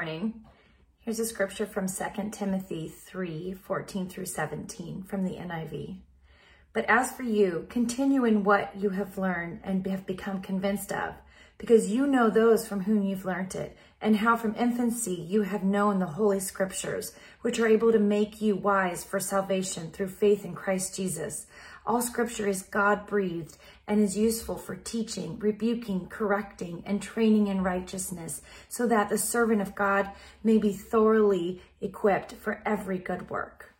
morning. Here's a scripture from 2 Timothy 3 14 through 17 from the NIV. But as for you, continue in what you have learned and have become convinced of, because you know those from whom you've learnt it, and how from infancy you have known the Holy Scriptures, which are able to make you wise for salvation through faith in Christ Jesus. All Scripture is God breathed and is useful for teaching, rebuking, correcting, and training in righteousness, so that the servant of God may be thoroughly equipped for every good work.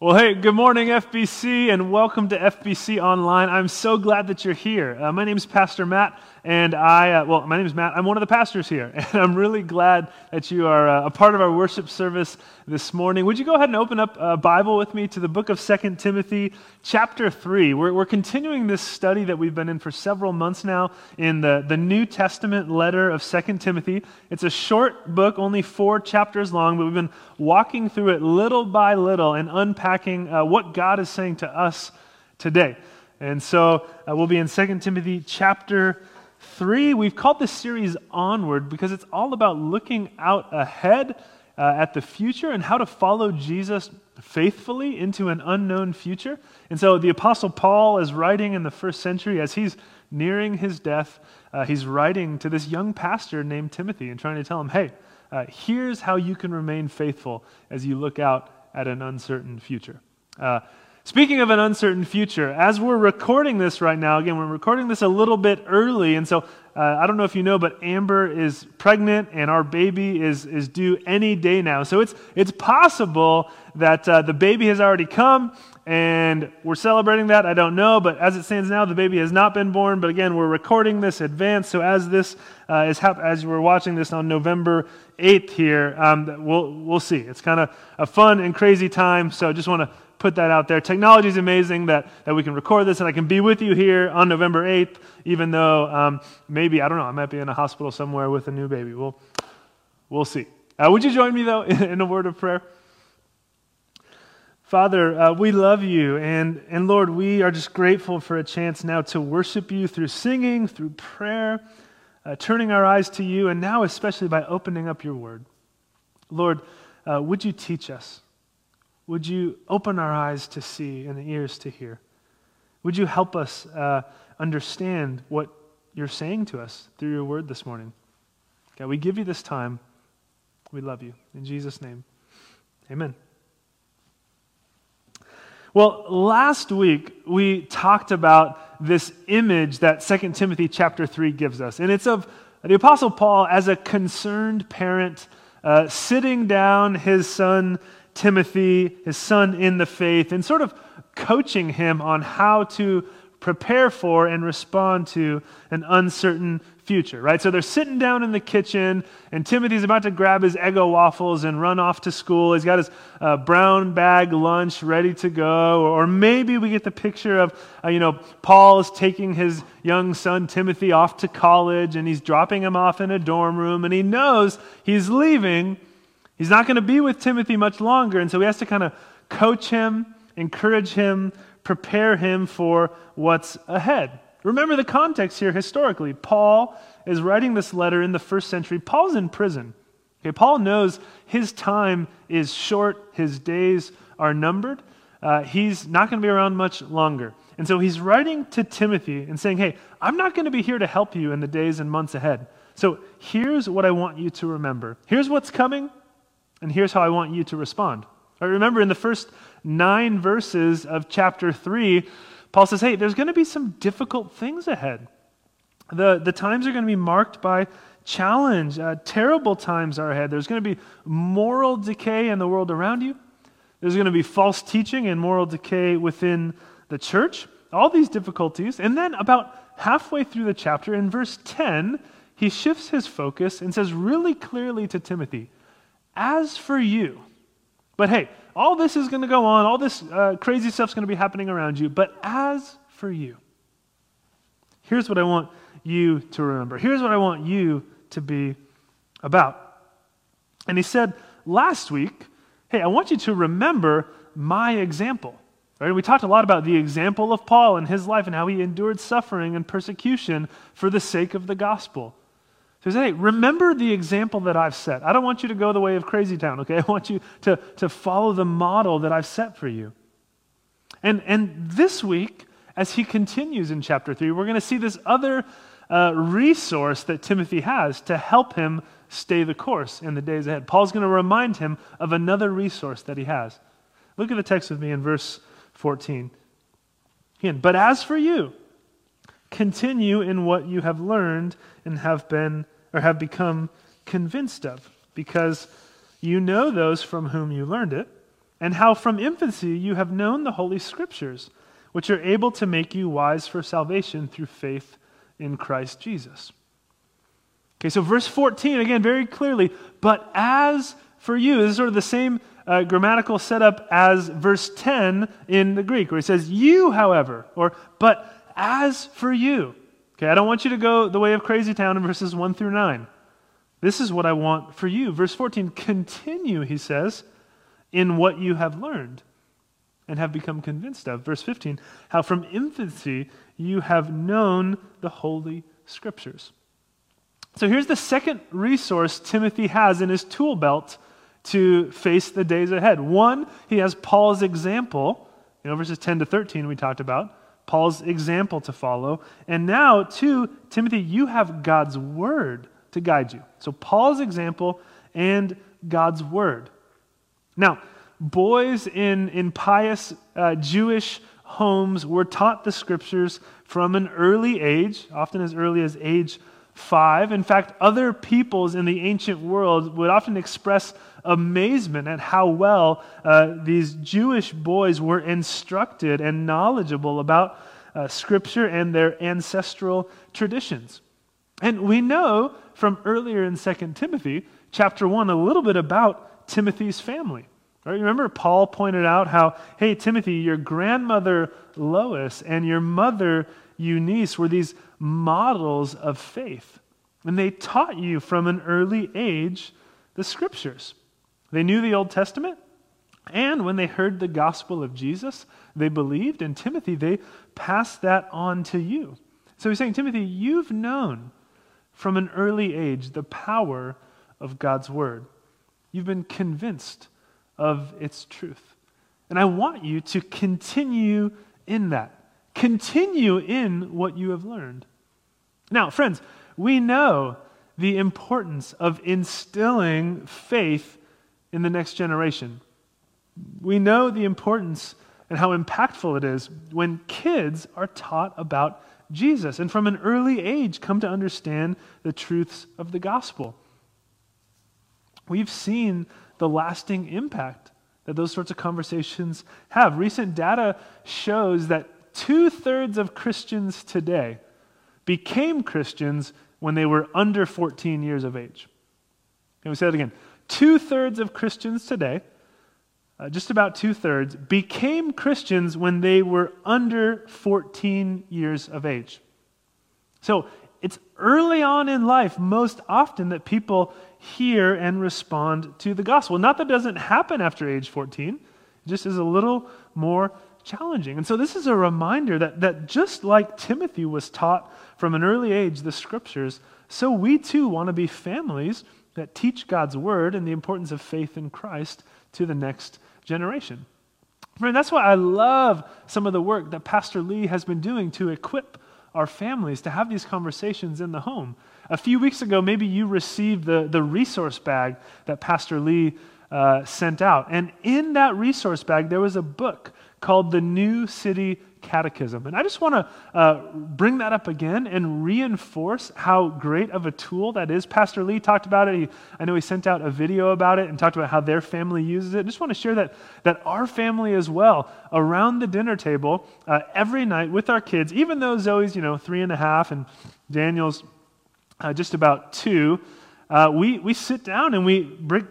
Well, hey, good morning, FBC, and welcome to FBC Online. I'm so glad that you're here. Uh, my name is Pastor Matt, and I, uh, well, my name is Matt. I'm one of the pastors here, and I'm really glad that you are uh, a part of our worship service this morning. Would you go ahead and open up a Bible with me to the book of Second Timothy, chapter 3? We're, we're continuing this study that we've been in for several months now in the, the New Testament letter of Second Timothy. It's a short book, only four chapters long, but we've been walking through it little by little and unpacking uh, what God is saying to us today. And so uh, we'll be in Second Timothy chapter three, we've called this series Onward because it's all about looking out ahead uh, at the future and how to follow Jesus faithfully into an unknown future. And so the Apostle Paul is writing in the first century as he's nearing his death. Uh, he's writing to this young pastor named Timothy and trying to tell him, hey, uh, here's how you can remain faithful as you look out at an uncertain future. Uh, Speaking of an uncertain future, as we're recording this right now, again, we're recording this a little bit early, and so uh, I don't know if you know, but Amber is pregnant, and our baby is, is due any day now. So it's, it's possible that uh, the baby has already come, and we're celebrating that. I don't know, but as it stands now, the baby has not been born. But again, we're recording this advance, so as this uh, is hap- as we're watching this on November 8th here, um, we'll, we'll see. It's kind of a fun and crazy time, so I just want to put that out there. Technology is amazing that, that we can record this and I can be with you here on November 8th, even though um, maybe, I don't know, I might be in a hospital somewhere with a new baby. We'll, we'll see. Uh, would you join me, though, in a word of prayer? Father, uh, we love you, and, and Lord, we are just grateful for a chance now to worship you through singing, through prayer, uh, turning our eyes to you, and now especially by opening up your word. Lord, uh, would you teach us? Would you open our eyes to see and the ears to hear? Would you help us uh, understand what you're saying to us through your word this morning? God, we give you this time. We love you. In Jesus' name, amen. Well, last week we talked about this image that 2 Timothy chapter 3 gives us. And it's of the Apostle Paul as a concerned parent uh, sitting down his son Timothy, his son in the faith, and sort of coaching him on how to prepare for and respond to an uncertain future, right? So they're sitting down in the kitchen, and Timothy's about to grab his Eggo waffles and run off to school. He's got his uh, brown bag lunch ready to go. Or maybe we get the picture of, uh, you know, Paul is taking his young son Timothy off to college, and he's dropping him off in a dorm room, and he knows he's leaving He's not going to be with Timothy much longer, and so he has to kind of coach him, encourage him, prepare him for what's ahead. Remember the context here historically. Paul is writing this letter in the first century. Paul's in prison. Okay, Paul knows his time is short, his days are numbered. Uh, he's not going to be around much longer. And so he's writing to Timothy and saying, Hey, I'm not going to be here to help you in the days and months ahead. So here's what I want you to remember. Here's what's coming, and here's how I want you to respond. Right, remember, in the first nine verses of chapter 3, Paul says, hey, there's going to be some difficult things ahead. The, the times are going to be marked by challenge. Uh, terrible times are ahead. There's going to be moral decay in the world around you. There's going to be false teaching and moral decay within the church. All these difficulties. And then, about halfway through the chapter, in verse 10, he shifts his focus and says really clearly to Timothy, as for you, but hey, all this is going to go on, all this uh, crazy stuff's going to be happening around you, but as for you, here's what I want you to remember. Here's what I want you to be about. And he said last week, hey, I want you to remember my example. Right? We talked a lot about the example of Paul and his life and how he endured suffering and persecution for the sake of the gospel. He says, hey, remember the example that I've set. I don't want you to go the way of Crazy Town, okay? I want you to, to follow the model that I've set for you. And, and this week, as he continues in chapter 3, we're going to see this other uh, resource that Timothy has to help him stay the course in the days ahead. Paul's going to remind him of another resource that he has. Look at the text with me in verse 14. Again, but as for you, continue in what you have learned and have been or have become convinced of, because you know those from whom you learned it, and how from infancy you have known the Holy Scriptures, which are able to make you wise for salvation through faith in Christ Jesus. Okay, so verse 14, again, very clearly, but as for you, this is sort of the same uh, grammatical setup as verse 10 in the Greek, where he says, You, however, or but as for you. Okay, I don't want you to go the way of crazy town in verses 1 through 9. This is what I want for you. Verse 14, continue, he says, in what you have learned and have become convinced of. Verse 15, how from infancy you have known the Holy Scriptures. So here's the second resource Timothy has in his tool belt to face the days ahead. One, he has Paul's example. You know, verses 10 to 13 we talked about. Paul's example to follow. And now, two, Timothy, you have God's word to guide you. So, Paul's example and God's word. Now, boys in, in pious uh, Jewish homes were taught the scriptures from an early age, often as early as age five. In fact, other peoples in the ancient world would often express amazement at how well uh, these Jewish boys were instructed and knowledgeable about uh, Scripture and their ancestral traditions. And we know from earlier in 2 Timothy, chapter 1, a little bit about Timothy's family. Right? Remember, Paul pointed out how, hey, Timothy, your grandmother Lois and your mother Eunice were these models of faith. And they taught you from an early age the scriptures. They knew the Old Testament, and when they heard the gospel of Jesus, they believed. And Timothy, they passed that on to you. So he's saying, Timothy, you've known from an early age the power of God's word. You've been convinced of its truth. And I want you to continue in that. Continue in what you have learned. Now, friends, we know the importance of instilling faith in the next generation. We know the importance and how impactful it is when kids are taught about Jesus and from an early age come to understand the truths of the gospel. We've seen the lasting impact that those sorts of conversations have. Recent data shows that two thirds of Christians today became Christians when they were under 14 years of age. Can we say that again? Two thirds of Christians today, uh, just about two thirds, became Christians when they were under 14 years of age. So it's early on in life, most often, that people hear and respond to the gospel. Not that doesn't happen after age 14, it just is a little more challenging. And so this is a reminder that, that just like Timothy was taught from an early age the scriptures, so we too want to be families that teach God's word and the importance of faith in Christ to the next generation. Friend, that's why I love some of the work that Pastor Lee has been doing to equip our families to have these conversations in the home. A few weeks ago, maybe you received the, the resource bag that Pastor Lee uh, sent out. And in that resource bag, there was a book called the New City Catechism. And I just want to uh, bring that up again and reinforce how great of a tool that is. Pastor Lee talked about it. He, I know he sent out a video about it and talked about how their family uses it. I just want to share that, that our family as well, around the dinner table, uh, every night with our kids, even though Zoe's, you know, three and a half and Daniel's uh, just about two, uh, we, we sit down and we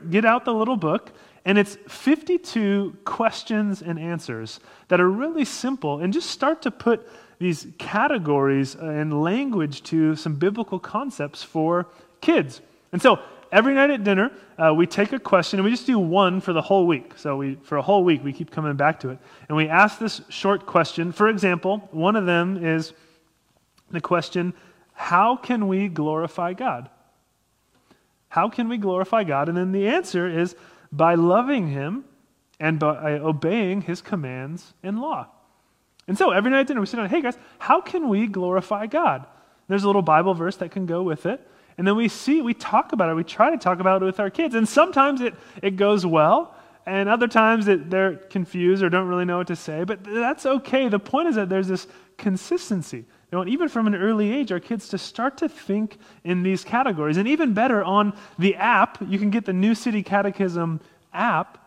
get out the little book and it's 52 questions and answers that are really simple and just start to put these categories and language to some biblical concepts for kids. And so every night at dinner, uh, we take a question and we just do one for the whole week. So we, for a whole week, we keep coming back to it. And we ask this short question. For example, one of them is the question How can we glorify God? How can we glorify God? And then the answer is by loving Him and by obeying His commands and law. And so every night at dinner, we sit down, hey guys, how can we glorify God? There's a little Bible verse that can go with it. And then we see, we talk about it, we try to talk about it with our kids. And sometimes it, it goes well, and other times it, they're confused or don't really know what to say. But that's okay. The point is that there's this consistency. Even from an early age, our kids to start to think in these categories. And even better, on the app, you can get the New City Catechism app.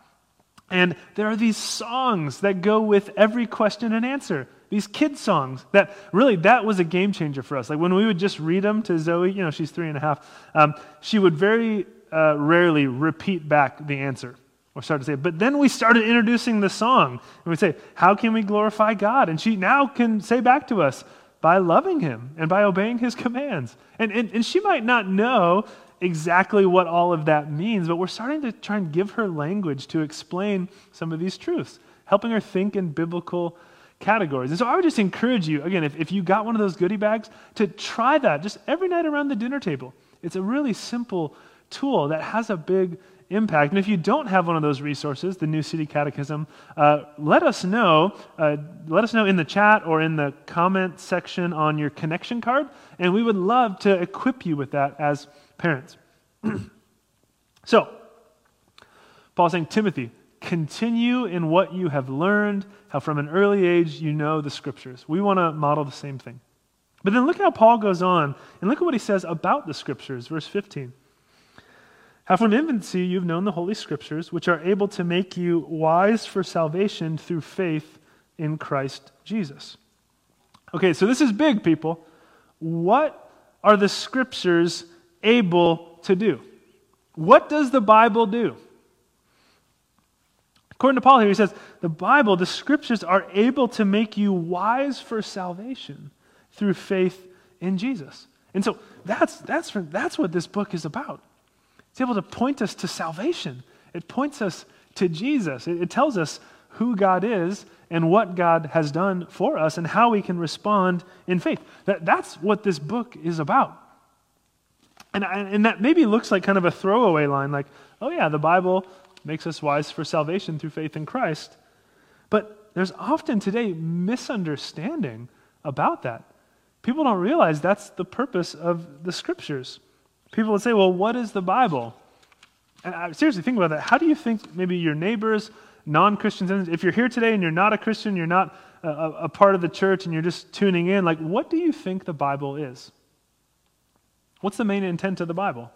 And there are these songs that go with every question and answer these kid songs that really that was a game changer for us like when we would just read them to zoe you know she's three and a half um, she would very uh, rarely repeat back the answer or start to say it. but then we started introducing the song and we'd say how can we glorify god and she now can say back to us by loving him and by obeying his commands and, and, and she might not know exactly what all of that means but we're starting to try and give her language to explain some of these truths helping her think in biblical categories. And so I would just encourage you, again, if, if you got one of those goodie bags, to try that just every night around the dinner table. It's a really simple tool that has a big impact. And if you don't have one of those resources, the New City Catechism, uh, let us know. Uh, let us know in the chat or in the comment section on your connection card, and we would love to equip you with that as parents. so, Paul's saying, Timothy, continue in what you have learned, how from an early age you know the scriptures. We want to model the same thing. But then look how Paul goes on, and look at what he says about the scriptures, verse 15. How from infancy you've known the Holy Scriptures, which are able to make you wise for salvation through faith in Christ Jesus. Okay, so this is big, people. What are the Scriptures able to do? What does the Bible do? According to Paul here, he says, the Bible, the scriptures are able to make you wise for salvation through faith in Jesus. And so that's, that's, that's what this book is about. It's able to point us to salvation, it points us to Jesus. It, it tells us who God is and what God has done for us and how we can respond in faith. That, that's what this book is about. And, and that maybe looks like kind of a throwaway line, like, oh, yeah, the Bible makes us wise for salvation through faith in Christ. But there's often today misunderstanding about that. People don't realize that's the purpose of the scriptures. People would say, well, what is the Bible? And I seriously think about that. How do you think maybe your neighbors, non Christians, if you're here today and you're not a Christian, you're not a, a, part of the church, and you're just tuning in, like, what do you think the Bible is? What's the main intent of the Bible?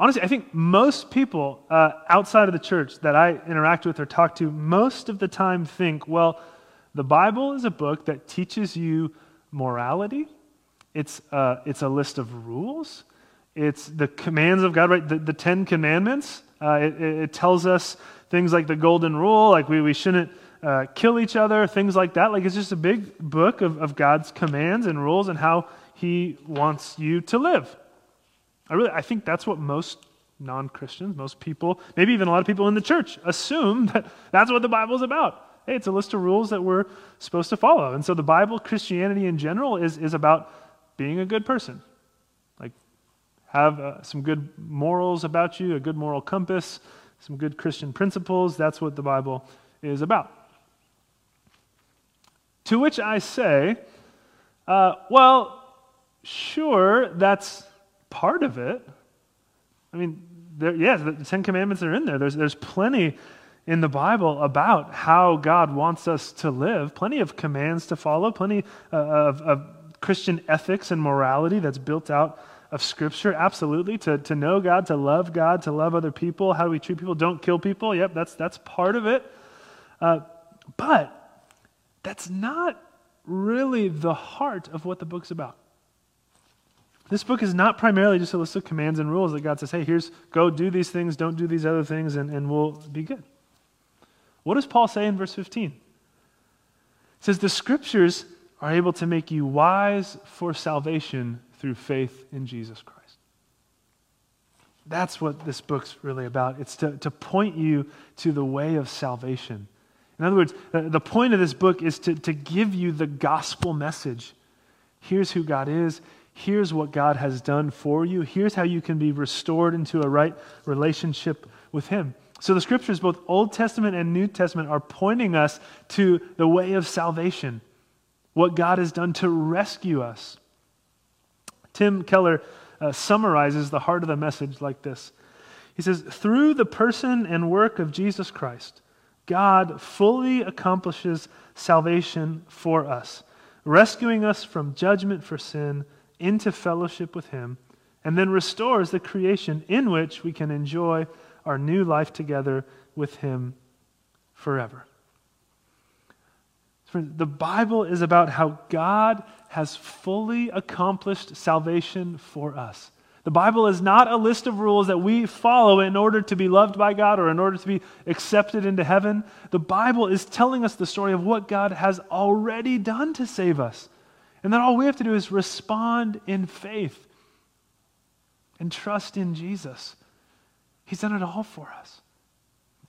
honestly, I think most people uh, outside of the church that I interact with or talk to most of the time think, well, the Bible is a book that teaches you morality. It's, uh, it's a list of rules. It's the commands of God, right? The, the Ten Commandments. Uh, it, it, tells us things like the Golden Rule, like we, we shouldn't uh, kill each other, things like that. Like it's just a big book of, of God's commands and rules and how He wants you to live. I really I think that's what most non-Christians, most people, maybe even a lot of people in the church assume that that's what the Bible is about. Hey, it's a list of rules that we're supposed to follow. And so the Bible, Christianity in general, is, is about being a good person. Like, have uh, some good morals about you, a good moral compass, some good Christian principles. That's what the Bible is about. To which I say, uh, well, sure, that's part of it. I mean, there, yes, the Ten Commandments are in there. There's, there's plenty in the Bible about how God wants us to live, plenty of commands to follow, plenty uh, of, of Christian ethics and morality that's built out of Scripture. Absolutely. To, to know God, to love God, to love other people. How do we treat people? Don't kill people. Yep, that's, that's part of it. Uh, but that's not really the heart of what the book's about. This book is not primarily just a list of commands and rules that God says, hey, here's, go do these things, don't do these other things, and, and we'll be good. What does Paul say in verse 15? It says, the scriptures are able to make you wise for salvation through faith in Jesus Christ. That's what this book's really about. It's to, to point you to the way of salvation. In other words, the, point of this book is to, to give you the gospel message. Here's who God is. Here's what God has done for you. Here's how you can be restored into a right relationship with Him. So the scriptures, both Old Testament and New Testament, are pointing us to the way of salvation, what God has done to rescue us. Tim Keller uh, summarizes the heart of the message like this He says, Through the person and work of Jesus Christ, God fully accomplishes salvation for us, rescuing us from judgment for sin into fellowship with Him, and then restores the creation in which we can enjoy our new life together with Him forever. The Bible is about how God has fully accomplished salvation for us. The Bible is not a list of rules that we follow in order to be loved by God or in order to be accepted into heaven. The Bible is telling us the story of what God has already done to save us. And then all we have to do is respond in faith and trust in Jesus. He's done it all for us.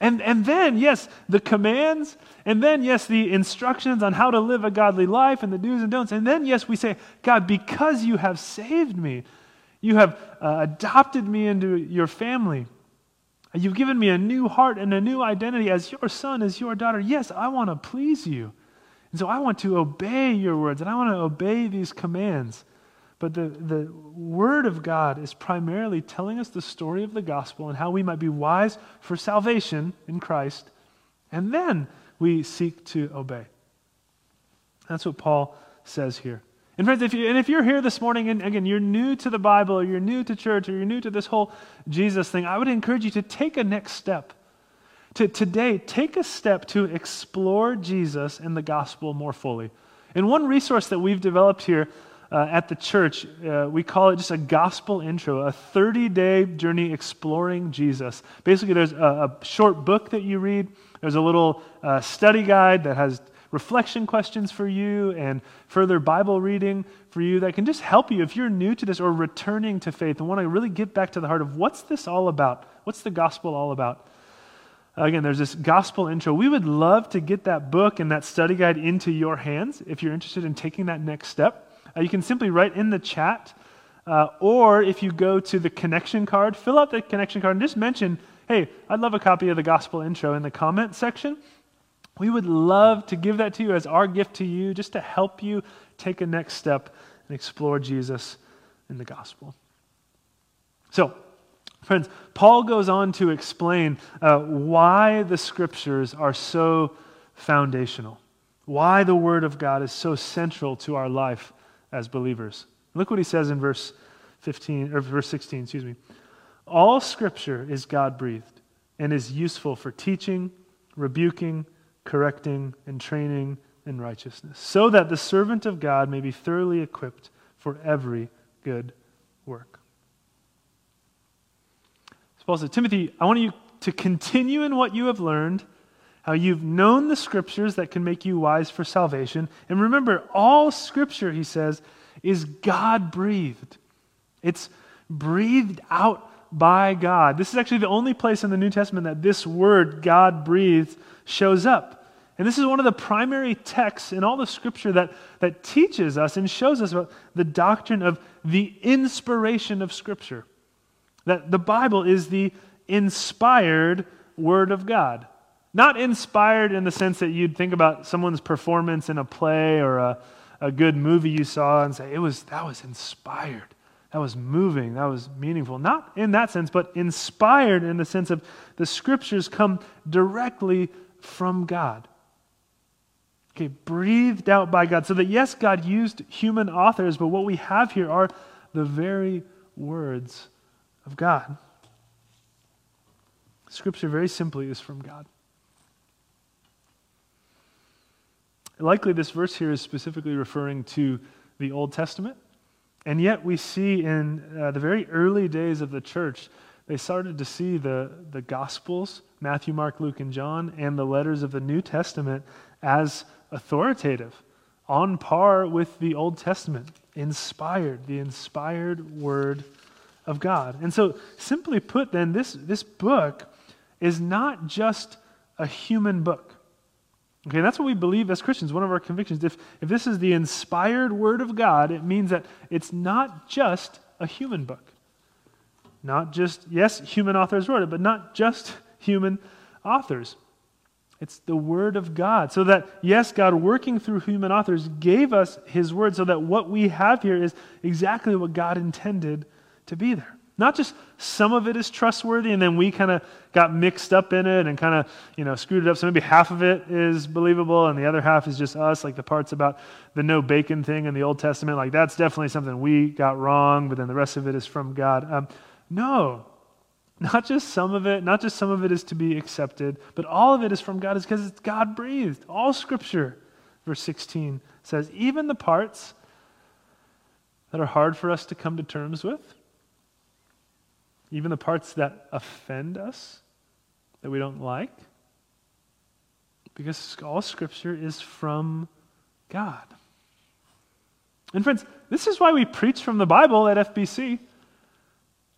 And, and then, yes, the commands, and then, yes, the instructions on how to live a godly life and the do's and don'ts. And then, yes, we say, God, because you have saved me, you have uh, adopted me into your family. You've given me a new heart and a new identity as your son, as your daughter. Yes, I want to please you. And so I want to obey your words and I want to obey these commands. But the, the Word of God is primarily telling us the story of the gospel and how we might be wise for salvation in Christ. And then we seek to obey. That's what Paul says here. And friends, if you, and if you're here this morning and again, you're new to the Bible or you're new to church or you're new to this whole Jesus thing, I would encourage you to take a next step. To today, take a step to explore Jesus and the gospel more fully. And one resource that we've developed here uh, at the church, uh, we call it just a gospel intro, a 30 day journey exploring Jesus. Basically, there's a, a, short book that you read, there's a little uh, study guide that has reflection questions for you and further Bible reading for you that can just help you if you're new to this or returning to faith and want to really get back to the heart of what's this all about? What's the gospel all about? Again, there's this gospel intro. We would love to get that book and that study guide into your hands if you're interested in taking that next step. Uh, you can simply write in the chat, uh, or if you go to the connection card, fill out the connection card and just mention, hey, I'd love a copy of the gospel intro in the comment section. We would love to give that to you as our gift to you, just to help you take a next step and explore Jesus in the gospel. So, friends, Paul goes on to explain uh, why the scriptures are so foundational, why the Word of God is so central to our life as believers. Look what he says in verse 15 or verse 16, excuse me. All scripture is God-breathed and is useful for teaching, rebuking, correcting, and training in righteousness, so that the servant of God may be thoroughly equipped for every good work. So Paul said, Timothy, I want you to continue in what you have learned how you've known the scriptures that can make you wise for salvation. And remember, all scripture, he says, is God breathed. It's breathed out by God. This is actually the only place in the New Testament that this word, God breathed, shows up. And this is one of the primary texts in all the scripture that, that teaches us and shows us about the doctrine of the inspiration of scripture. That the Bible is the inspired word of God. Not inspired in the sense that you'd think about someone's performance in a play or a, a good movie you saw and say, it was, that was inspired. That was moving. That was meaningful. Not in that sense, but inspired in the sense of the scriptures come directly from God. Okay, breathed out by God. So that, yes, God used human authors, but what we have here are the very words of God. Scripture, very simply, is from God. Likely, this verse here is specifically referring to the Old Testament. And yet, we see in uh, the very early days of the church, they started to see the, the Gospels, Matthew, Mark, Luke, and John, and the letters of the New Testament as authoritative, on par with the Old Testament, inspired, the inspired Word of God. And so, simply put, then, this, this book is not just a human book. Okay, that's what we believe as Christians, one of our convictions. If, if this is the inspired Word of God, it means that it's not just a human book. Not just, yes, human authors wrote it, but not just human authors. It's the Word of God. So that, yes, God working through human authors gave us His Word so that what we have here is exactly what God intended to be there. Not just some of it is trustworthy and then we kind of got mixed up in it and kind of, you know, screwed it up. So maybe half of it is believable and the other half is just us, like the parts about the no bacon thing in the Old Testament. Like that's definitely something we got wrong, but then the rest of it is from God. Um, no, not just some of it, not just some of it is to be accepted, but all of it is from God is because it's God breathed. All scripture, verse 16 says, even the parts that are hard for us to come to terms with even the parts that offend us, that we don't like, because all Scripture is from God. And, friends, this is why we preach from the Bible at FBC.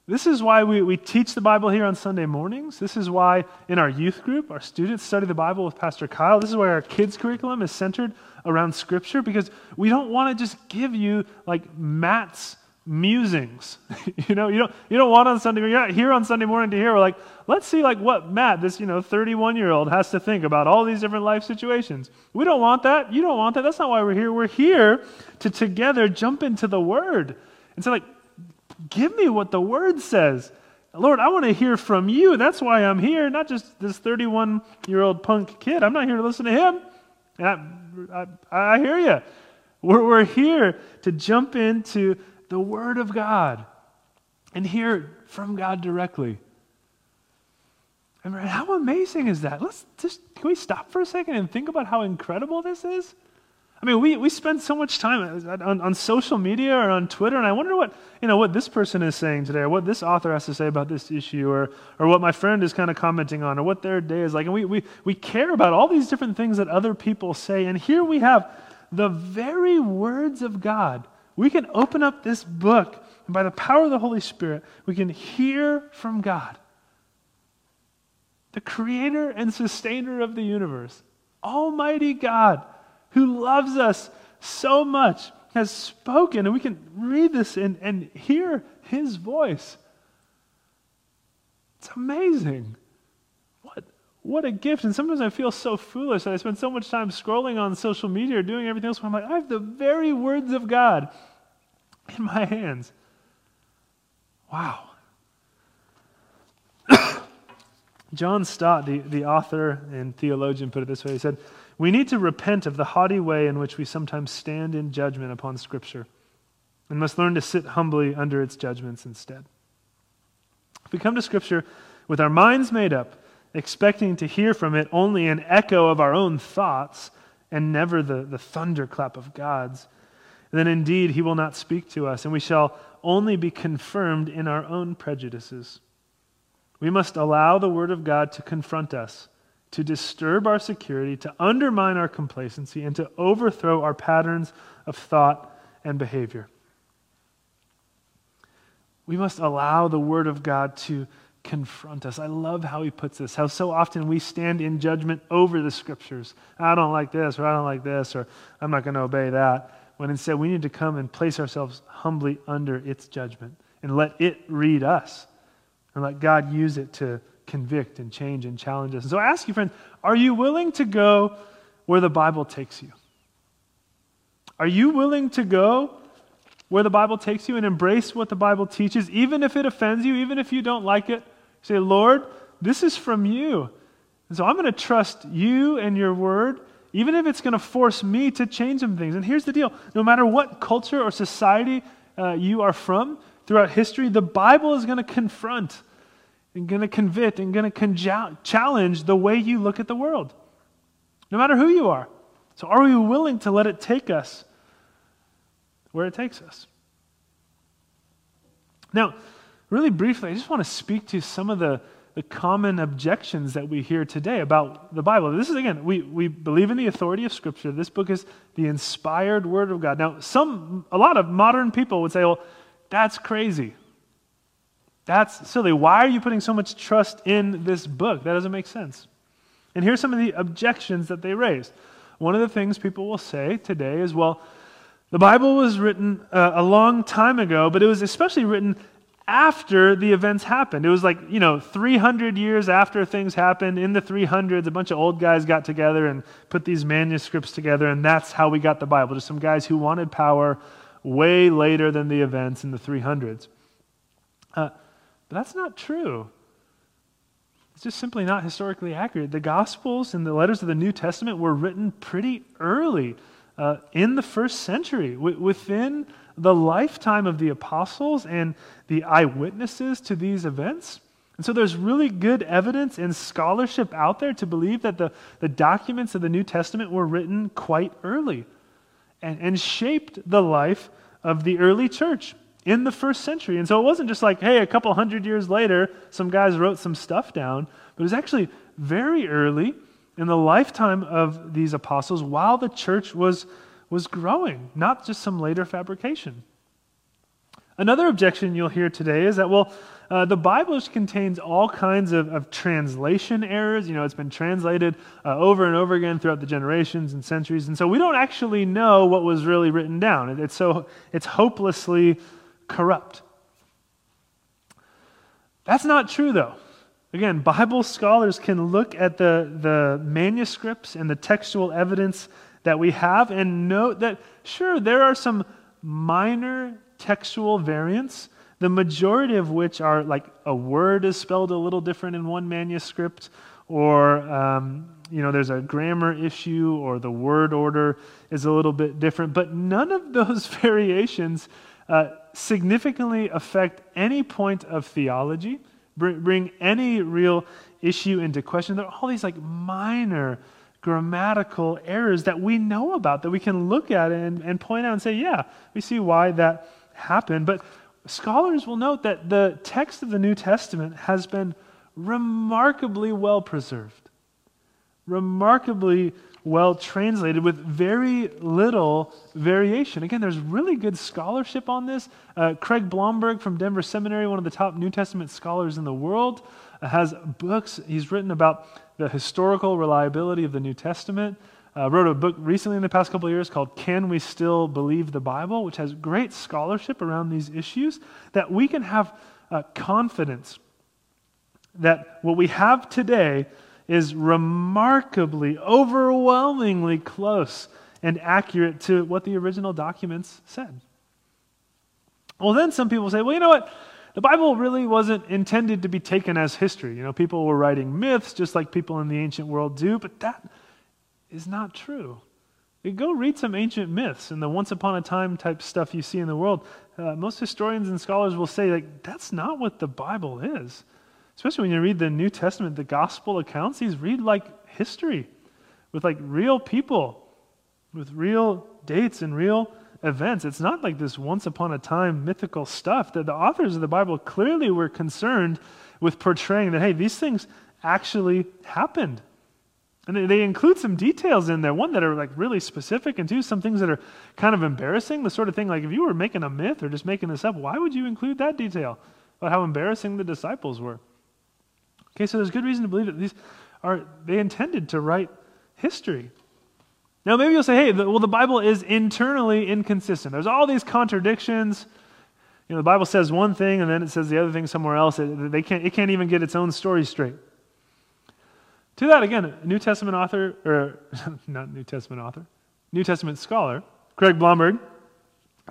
This is why we, we teach the Bible here on Sunday mornings. This is why in our youth group, our students study the Bible with Pastor Kyle. This is why our kids' curriculum is centered around Scripture because we don't want to just give you like Matt's musings. you know, you don't you don't want on Sunday you're not here on Sunday morning to hear We're like, let's see like what Matt, this, you know, 31 year old has to think about all these different life situations. We don't want that. You don't want that. That's not why we're here. We're here to together jump into the word and say, like, give me what the word says. Lord, I want to hear from you. That's why I'm here, not just this 31 year old punk kid. I'm not here to listen to him. And I, I, I hear you. We're, we're here to jump into the Word of God and hear it from God directly. And how amazing is that? Let's just, can we stop for a second and think about how incredible this is? I mean, we, we spend so much time on, on social media or on Twitter, and I wonder what, you know, what this person is saying today, or what this author has to say about this issue, or, or what my friend is kind of commenting on, or what their day is like. And we, we, we care about all these different things that other people say. And here we have the very words of God we can open up this book, and by the power of the Holy Spirit, we can hear from God, the creator and sustainer of the universe, Almighty God, who loves us so much, has spoken, and we can read this and, and hear his voice. It's amazing. What, what a gift. And sometimes I feel so foolish that I spend so much time scrolling on social media or doing everything else. I'm like, I have the very words of God in my hands. Wow. John Stott, the, the author and theologian, put it this way. He said, We need to repent of the haughty way in which we sometimes stand in judgment upon Scripture and must learn to sit humbly under its judgments instead. If we come to Scripture with our minds made up, expecting to hear from it only an echo of our own thoughts and never the, the thunderclap of God's, then indeed he will not speak to us, and we shall only be confirmed in our own prejudices. We must allow the Word of God to confront us, to disturb our security, to undermine our complacency, and to overthrow our patterns of thought and behavior. We must allow the Word of God to confront us. I love how he puts this, how so often we stand in judgment over the scriptures. I don't like this, or I don't like this, or I'm not going to obey that. When instead we need to come and place ourselves humbly under its judgment and let it read us and let God use it to convict and change and challenge us. And so I ask you, friends, are you willing to go where the Bible takes you? Are you willing to go where the Bible takes you and embrace what the Bible teaches, even if it offends you, even if you don't like it? Say, Lord, this is from you. And so I'm going to trust you and your word, even if it's going to force me to change some things. And here's the deal no matter what culture or society uh, you are from throughout history, the Bible is going to confront and going to convict and going to challenge the way you look at the world, no matter who you are. So, are we willing to let it take us where it takes us? Now, really briefly, I just want to speak to some of the, the common objections that we hear today about the Bible. This is, again, we, we believe in the authority of Scripture. This book is the inspired Word of God. Now, some, a lot of modern people would say, well, that's crazy. That's silly. Why are you putting so much trust in this book? That doesn't make sense. And here's some of the objections that they raise. One of the things people will say today is, well, the Bible was written uh, a long time ago, but it was especially written after the events happened. It was like, you know, 300 years after things happened. In the 300s, a bunch of old guys got together and put these manuscripts together, and that's how we got the Bible. Just some guys who wanted power way later than the events in the 300s. Uh, but that's not true. It's just simply not historically accurate. The Gospels and the letters of the New Testament were written pretty early uh, in the first century, w- within the lifetime of the apostles and the eyewitnesses to these events. And so there's really good evidence and scholarship out there to believe that the, the documents of the New Testament were written quite early and, and shaped the life of the early church in the first century. And so it wasn't just like, hey, a couple hundred years later, some guys wrote some stuff down, but it was actually very early in the lifetime of these apostles while the church was, was growing, not just some later fabrication. Another objection you'll hear today is that, well, uh, the Bible contains all kinds of, of, translation errors. You know, it's been translated uh, over and over again throughout the generations and centuries, and so we don't actually know what was really written down. It, it's so it's hopelessly corrupt. That's not true, though. Again, Bible scholars can look at the, the manuscripts and the textual evidence that we have and note that, sure, there are some minor textual variants, the majority of which are like a word is spelled a little different in one manuscript, or um, you know, there's a grammar issue, or the word order is a little bit different. But none of those variations uh, significantly affect any point of theology, bring, bring any real issue into question. There are all these like minor grammatical errors that we know about, that we can look at and, and point out and say, yeah, we see why that happened. But scholars will note that the text of the New Testament has been remarkably well preserved, remarkably well translated with very little variation. Again, there's really good scholarship on this. Uh, Craig Blomberg from Denver Seminary, one of the top New Testament scholars in the world, uh, has books. He's written about the historical reliability of the New Testament. Uh, wrote a book recently in the past couple years called Can We Still Believe the Bible, which has great scholarship around these issues that we can have uh, confidence that what we have today is remarkably, overwhelmingly close and accurate to what the original documents said. Well, then some people say, well, you know what? The Bible really wasn't intended to be taken as history. You know, people were writing myths just like people in the ancient world do, but that is not true. You go read some ancient myths and the once upon a time type stuff you see in the world. Uh, most historians and scholars will say, like, that's not what the Bible is. Especially when you read the New Testament, the gospel accounts, these read like history with like real people, with real dates and real events. It's not like this once upon a time mythical stuff. That the authors of the Bible clearly were concerned with portraying that, hey, these things actually happened. And they, include some details in there, one that are like really specific, and two, some things that are kind of embarrassing. The sort of thing like if you were making a myth or just making this up, why would you include that detail about how embarrassing the disciples were? Okay, so there's good reason to believe that these are, they intended to write history. Now, maybe you'll say, hey, the, well, the Bible is internally inconsistent. There's all these contradictions. You know, the Bible says one thing and then it says the other thing somewhere else. It, they can't, it can't even get its own story straight. To that, again, New Testament author, or not New Testament author, New Testament scholar, Craig Blomberg,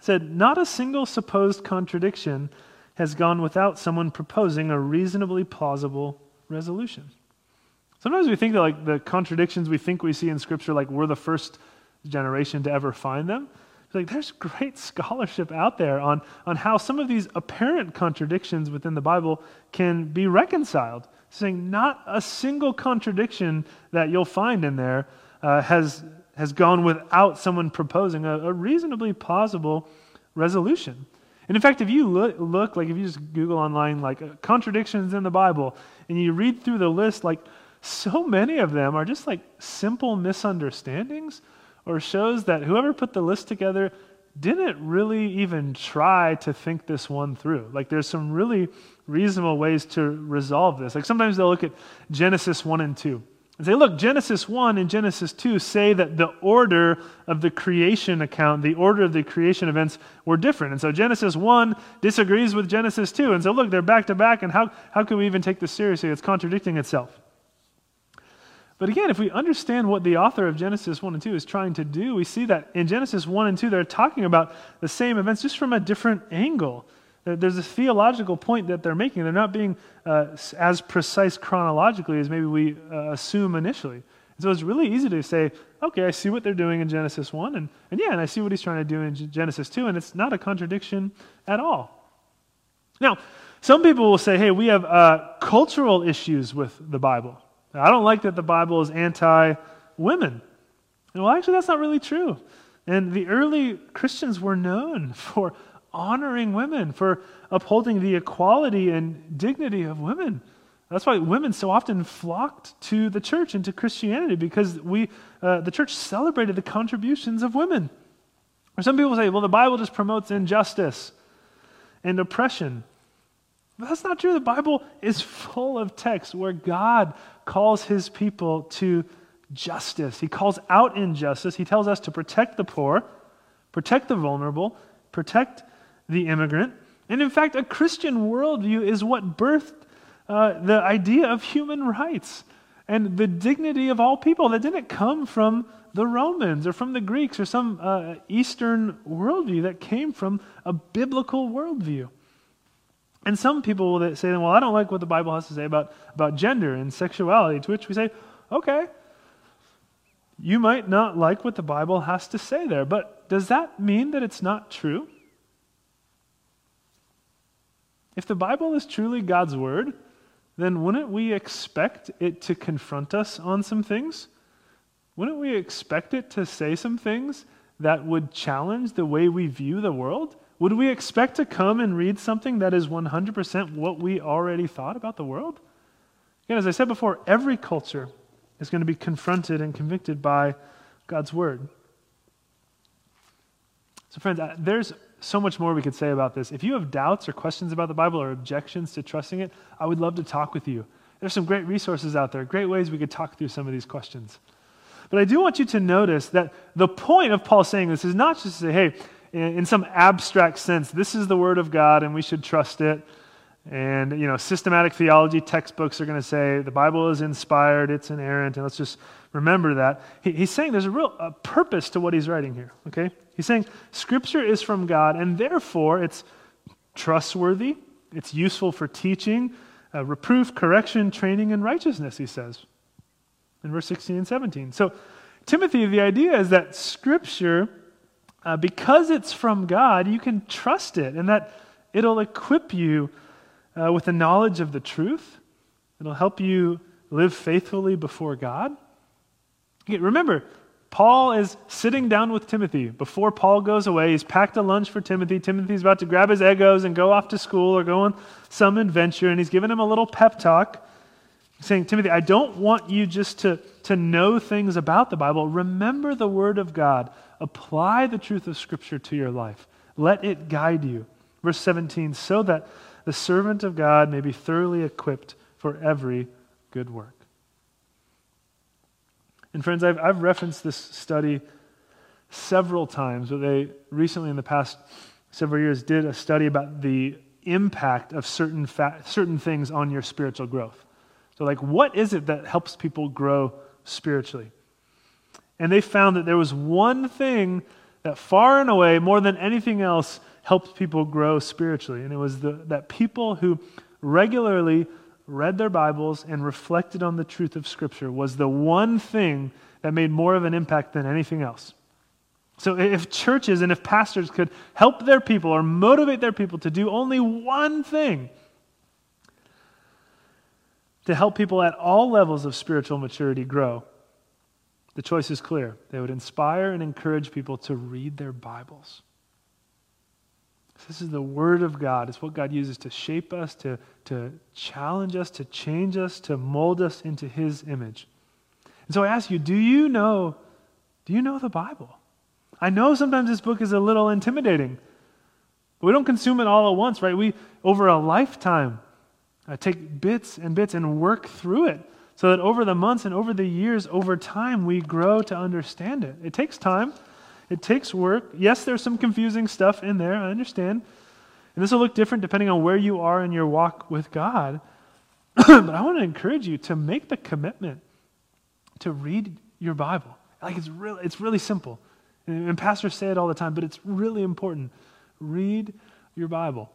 said, Not a single supposed contradiction has gone without someone proposing a reasonably plausible resolution. Sometimes we think that like the contradictions we think we see in Scripture, like we're the first generation to ever find them. It's like there's great scholarship out there on, on how some of these apparent contradictions within the Bible can be reconciled. Saying not a single contradiction that you'll find in there uh, has, has gone without someone proposing a, a reasonably plausible resolution. And in fact, if you look, look, like if you just Google online, like contradictions in the Bible, and you read through the list, like so many of them are just like simple misunderstandings or shows that whoever put the list together didn't really even try to think this one through. Like there's some really reasonable ways to resolve this. Like sometimes they'll look at Genesis 1 and 2. and say, look, Genesis 1 and Genesis 2 say that the order of the creation account, the order of the creation events were different. And so Genesis 1 disagrees with Genesis 2. And so, look, they're back to back, and how, how can we even take this seriously? It's contradicting itself. But again, if we understand what the author of Genesis 1 and 2 is trying to do, we see that in Genesis 1 and 2, they're talking about the same events just from a different angle. There's a theological point that they're making. They're not being uh, as precise chronologically as maybe we uh, assume initially. And so it's really easy to say, okay, I see what they're doing in Genesis 1, and, and yeah, and I see what he's trying to do in Genesis 2, and it's not a contradiction at all. Now, some people will say, hey, we have uh, cultural issues with the Bible. I don't like that the Bible is anti women. Well, actually, that's not really true. And the early Christians were known for honoring women, for upholding the equality and dignity of women. That's why women so often flocked to the church and to Christianity because we, uh, the church celebrated the contributions of women. Or some people say, well, the Bible just promotes injustice and oppression. But that's not true. The Bible is full of texts where God calls his people to justice. He calls out injustice. He tells us to protect the poor, protect the vulnerable, protect the immigrant. And in fact, a Christian worldview is what birthed uh, the idea of human rights and the dignity of all people. That didn't come from the Romans or from the Greeks or some uh, Eastern worldview, that came from a biblical worldview. And some people will say, well, I don't like what the Bible has to say about, about gender and sexuality, to which we say, okay, you might not like what the Bible has to say there, but does that mean that it's not true? If the Bible is truly God's word, then wouldn't we expect it to confront us on some things? Wouldn't we expect it to say some things that would challenge the way we view the world? Would we expect to come and read something that is 100% what we already thought about the world? Again, as I said before, every culture is going to be confronted and convicted by God's word. So, friends, there's so much more we could say about this. If you have doubts or questions about the Bible or objections to trusting it, I would love to talk with you. There's some great resources out there, great ways we could talk through some of these questions. But I do want you to notice that the point of Paul saying this is not just to say, hey, in some abstract sense, this is the Word of God and we should trust it. And, you know, systematic theology textbooks are going to say the Bible is inspired, it's inerrant, and let's just remember that. He, he's saying there's a real a purpose to what he's writing here, okay? He's saying Scripture is from God, and therefore it's trustworthy, it's useful for teaching, uh, reproof, correction, training, and righteousness, he says in verse 16 and 17. So, Timothy, the idea is that Scripture uh, because it's from God, you can trust it and that it'll equip you uh, with the knowledge of the truth. It'll help you live faithfully before God. Okay, remember, Paul is sitting down with Timothy. Before Paul goes away, he's packed a lunch for Timothy. Timothy's about to grab his egos and go off to school or go on some adventure, and he's giving him a little pep talk saying, Timothy, I don't want you just to, to know things about the Bible. Remember the Word of God. Apply the truth of Scripture to your life. Let it guide you. Verse 17, so that the servant of God may be thoroughly equipped for every good work. And friends, I've, I've referenced this study several times, but they recently, in the past several years, did a study about the impact of certain, fa- certain things on your spiritual growth. So, like, what is it that helps people grow spiritually? And they found that there was one thing that far and away, more than anything else, helped people grow spiritually. And it was the, that people who regularly read their Bibles and reflected on the truth of Scripture was the one thing that made more of an impact than anything else. So, if churches and if pastors could help their people or motivate their people to do only one thing, to help people at all levels of spiritual maturity grow, the choice is clear. They would inspire and encourage people to read their Bibles. This is the Word of God. It's what God uses to shape us, to, to challenge us, to change us, to mold us into His image. And so I ask you, do you know, do you know the Bible? I know sometimes this book is a little intimidating. But we don't consume it all at once, right? We, over a lifetime, uh, take bits and bits and work through it so that over the months and over the years, over time, we grow to understand it. It takes time, it takes work. Yes, there's some confusing stuff in there, I understand. And this will look different depending on where you are in your walk with God. but I want to encourage you to make the commitment to read your Bible. Like it's really, it's really simple. And, and pastors say it all the time, but it's really important. Read your Bible.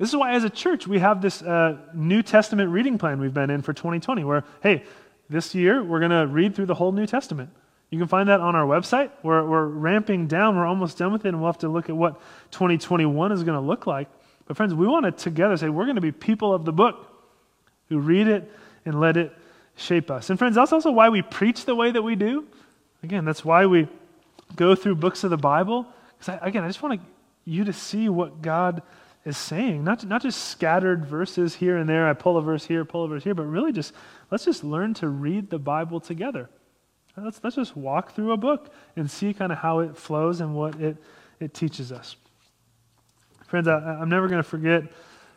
This is why, as a church, we have this uh, New Testament reading plan we've been in for 2020, where, hey, this year we're going to read through the whole New Testament. You can find that on our website. We're, we're ramping down. We're almost done with it, and we'll have to look at what 2021 is going to look like. But, friends, we want to together say we're going to be people of the book who read it and let it shape us. And, friends, that's also why we preach the way that we do. Again, that's why we go through books of the Bible. Because, again, I just want you to see what God is saying. Not, not just scattered verses here and there. I pull a verse here, pull a verse here, but really just let's just learn to read the Bible together. Let's, let's just walk through a book and see kind of how it flows and what it, it teaches us. Friends, I, I'm never going to forget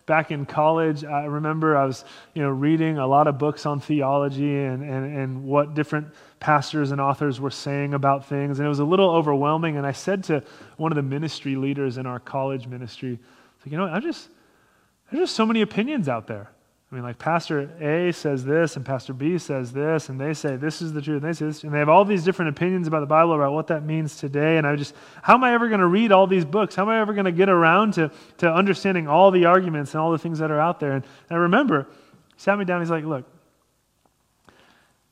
back in college, I remember I was, you know, reading a lot of books on theology and, and, and what different pastors and authors were saying about things. And it was a little overwhelming. And I said to one of the ministry leaders in our college ministry, you know, I just, there's just so many opinions out there. I mean, like Pastor A says this, and Pastor B says this, and they say this is the truth, and they say this, and they have all these different opinions about the Bible about what that means today. And I just, how am I ever going to read all these books? How am I ever going to get around to, to understanding all the arguments and all the things that are out there? And, and I remember, he sat me down, he's like, look,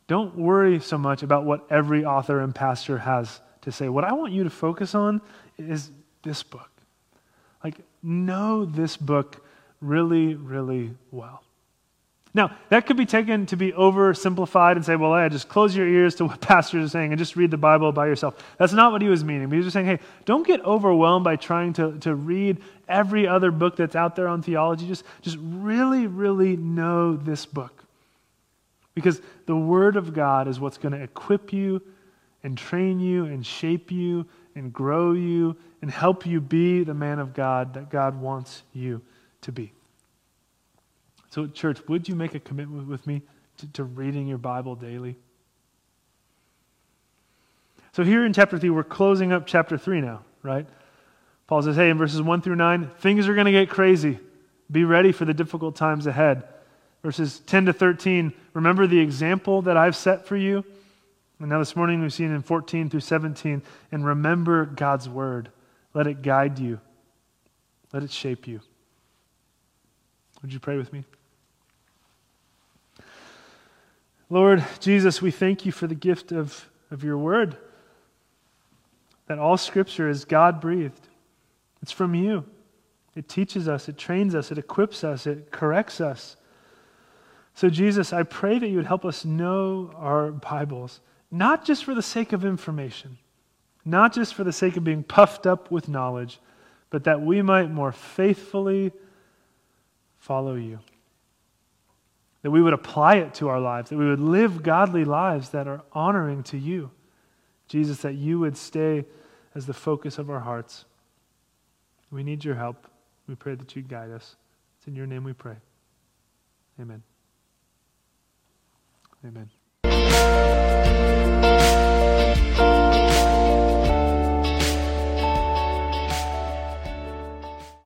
don't worry so much about what every author and pastor has to say. What I want you to focus on is this book. Know this book really, really well. Now, that could be taken to be oversimplified and say, well, yeah, just close your ears to what pastors are saying and just read the Bible by yourself. That's not what he was meaning. He was just saying, hey, don't get overwhelmed by trying to, to read every other book that's out there on theology. Just, just really, really know this book. Because the Word of God is what's going to equip you and train you and shape you and grow you and help you be the man of God that God wants you to be. So, church, would you make a commitment with me to, to reading your Bible daily? So, here in chapter 3, we're closing up chapter 3 now, right? Paul says, hey, in verses 1 through 9, things are going to get crazy. Be ready for the difficult times ahead. Verses 10 to 13, remember the example that I've set for you? And now this morning we've seen in 14 through 17, and remember God's word. Let it guide you, let it shape you. Would you pray with me? Lord Jesus, we thank you for the gift of, of your word. That all scripture is God breathed, it's from you. It teaches us, it trains us, it equips us, it corrects us. So, Jesus, I pray that you would help us know our Bibles, not just for the sake of information, not just for the sake of being puffed up with knowledge, but that we might more faithfully follow you that we would apply it to our lives, that we would live godly lives that are honoring to you. Jesus, that you would stay as the focus of our hearts. We need your help. We pray that you guide us. It's in your name we pray. Amen. Amen.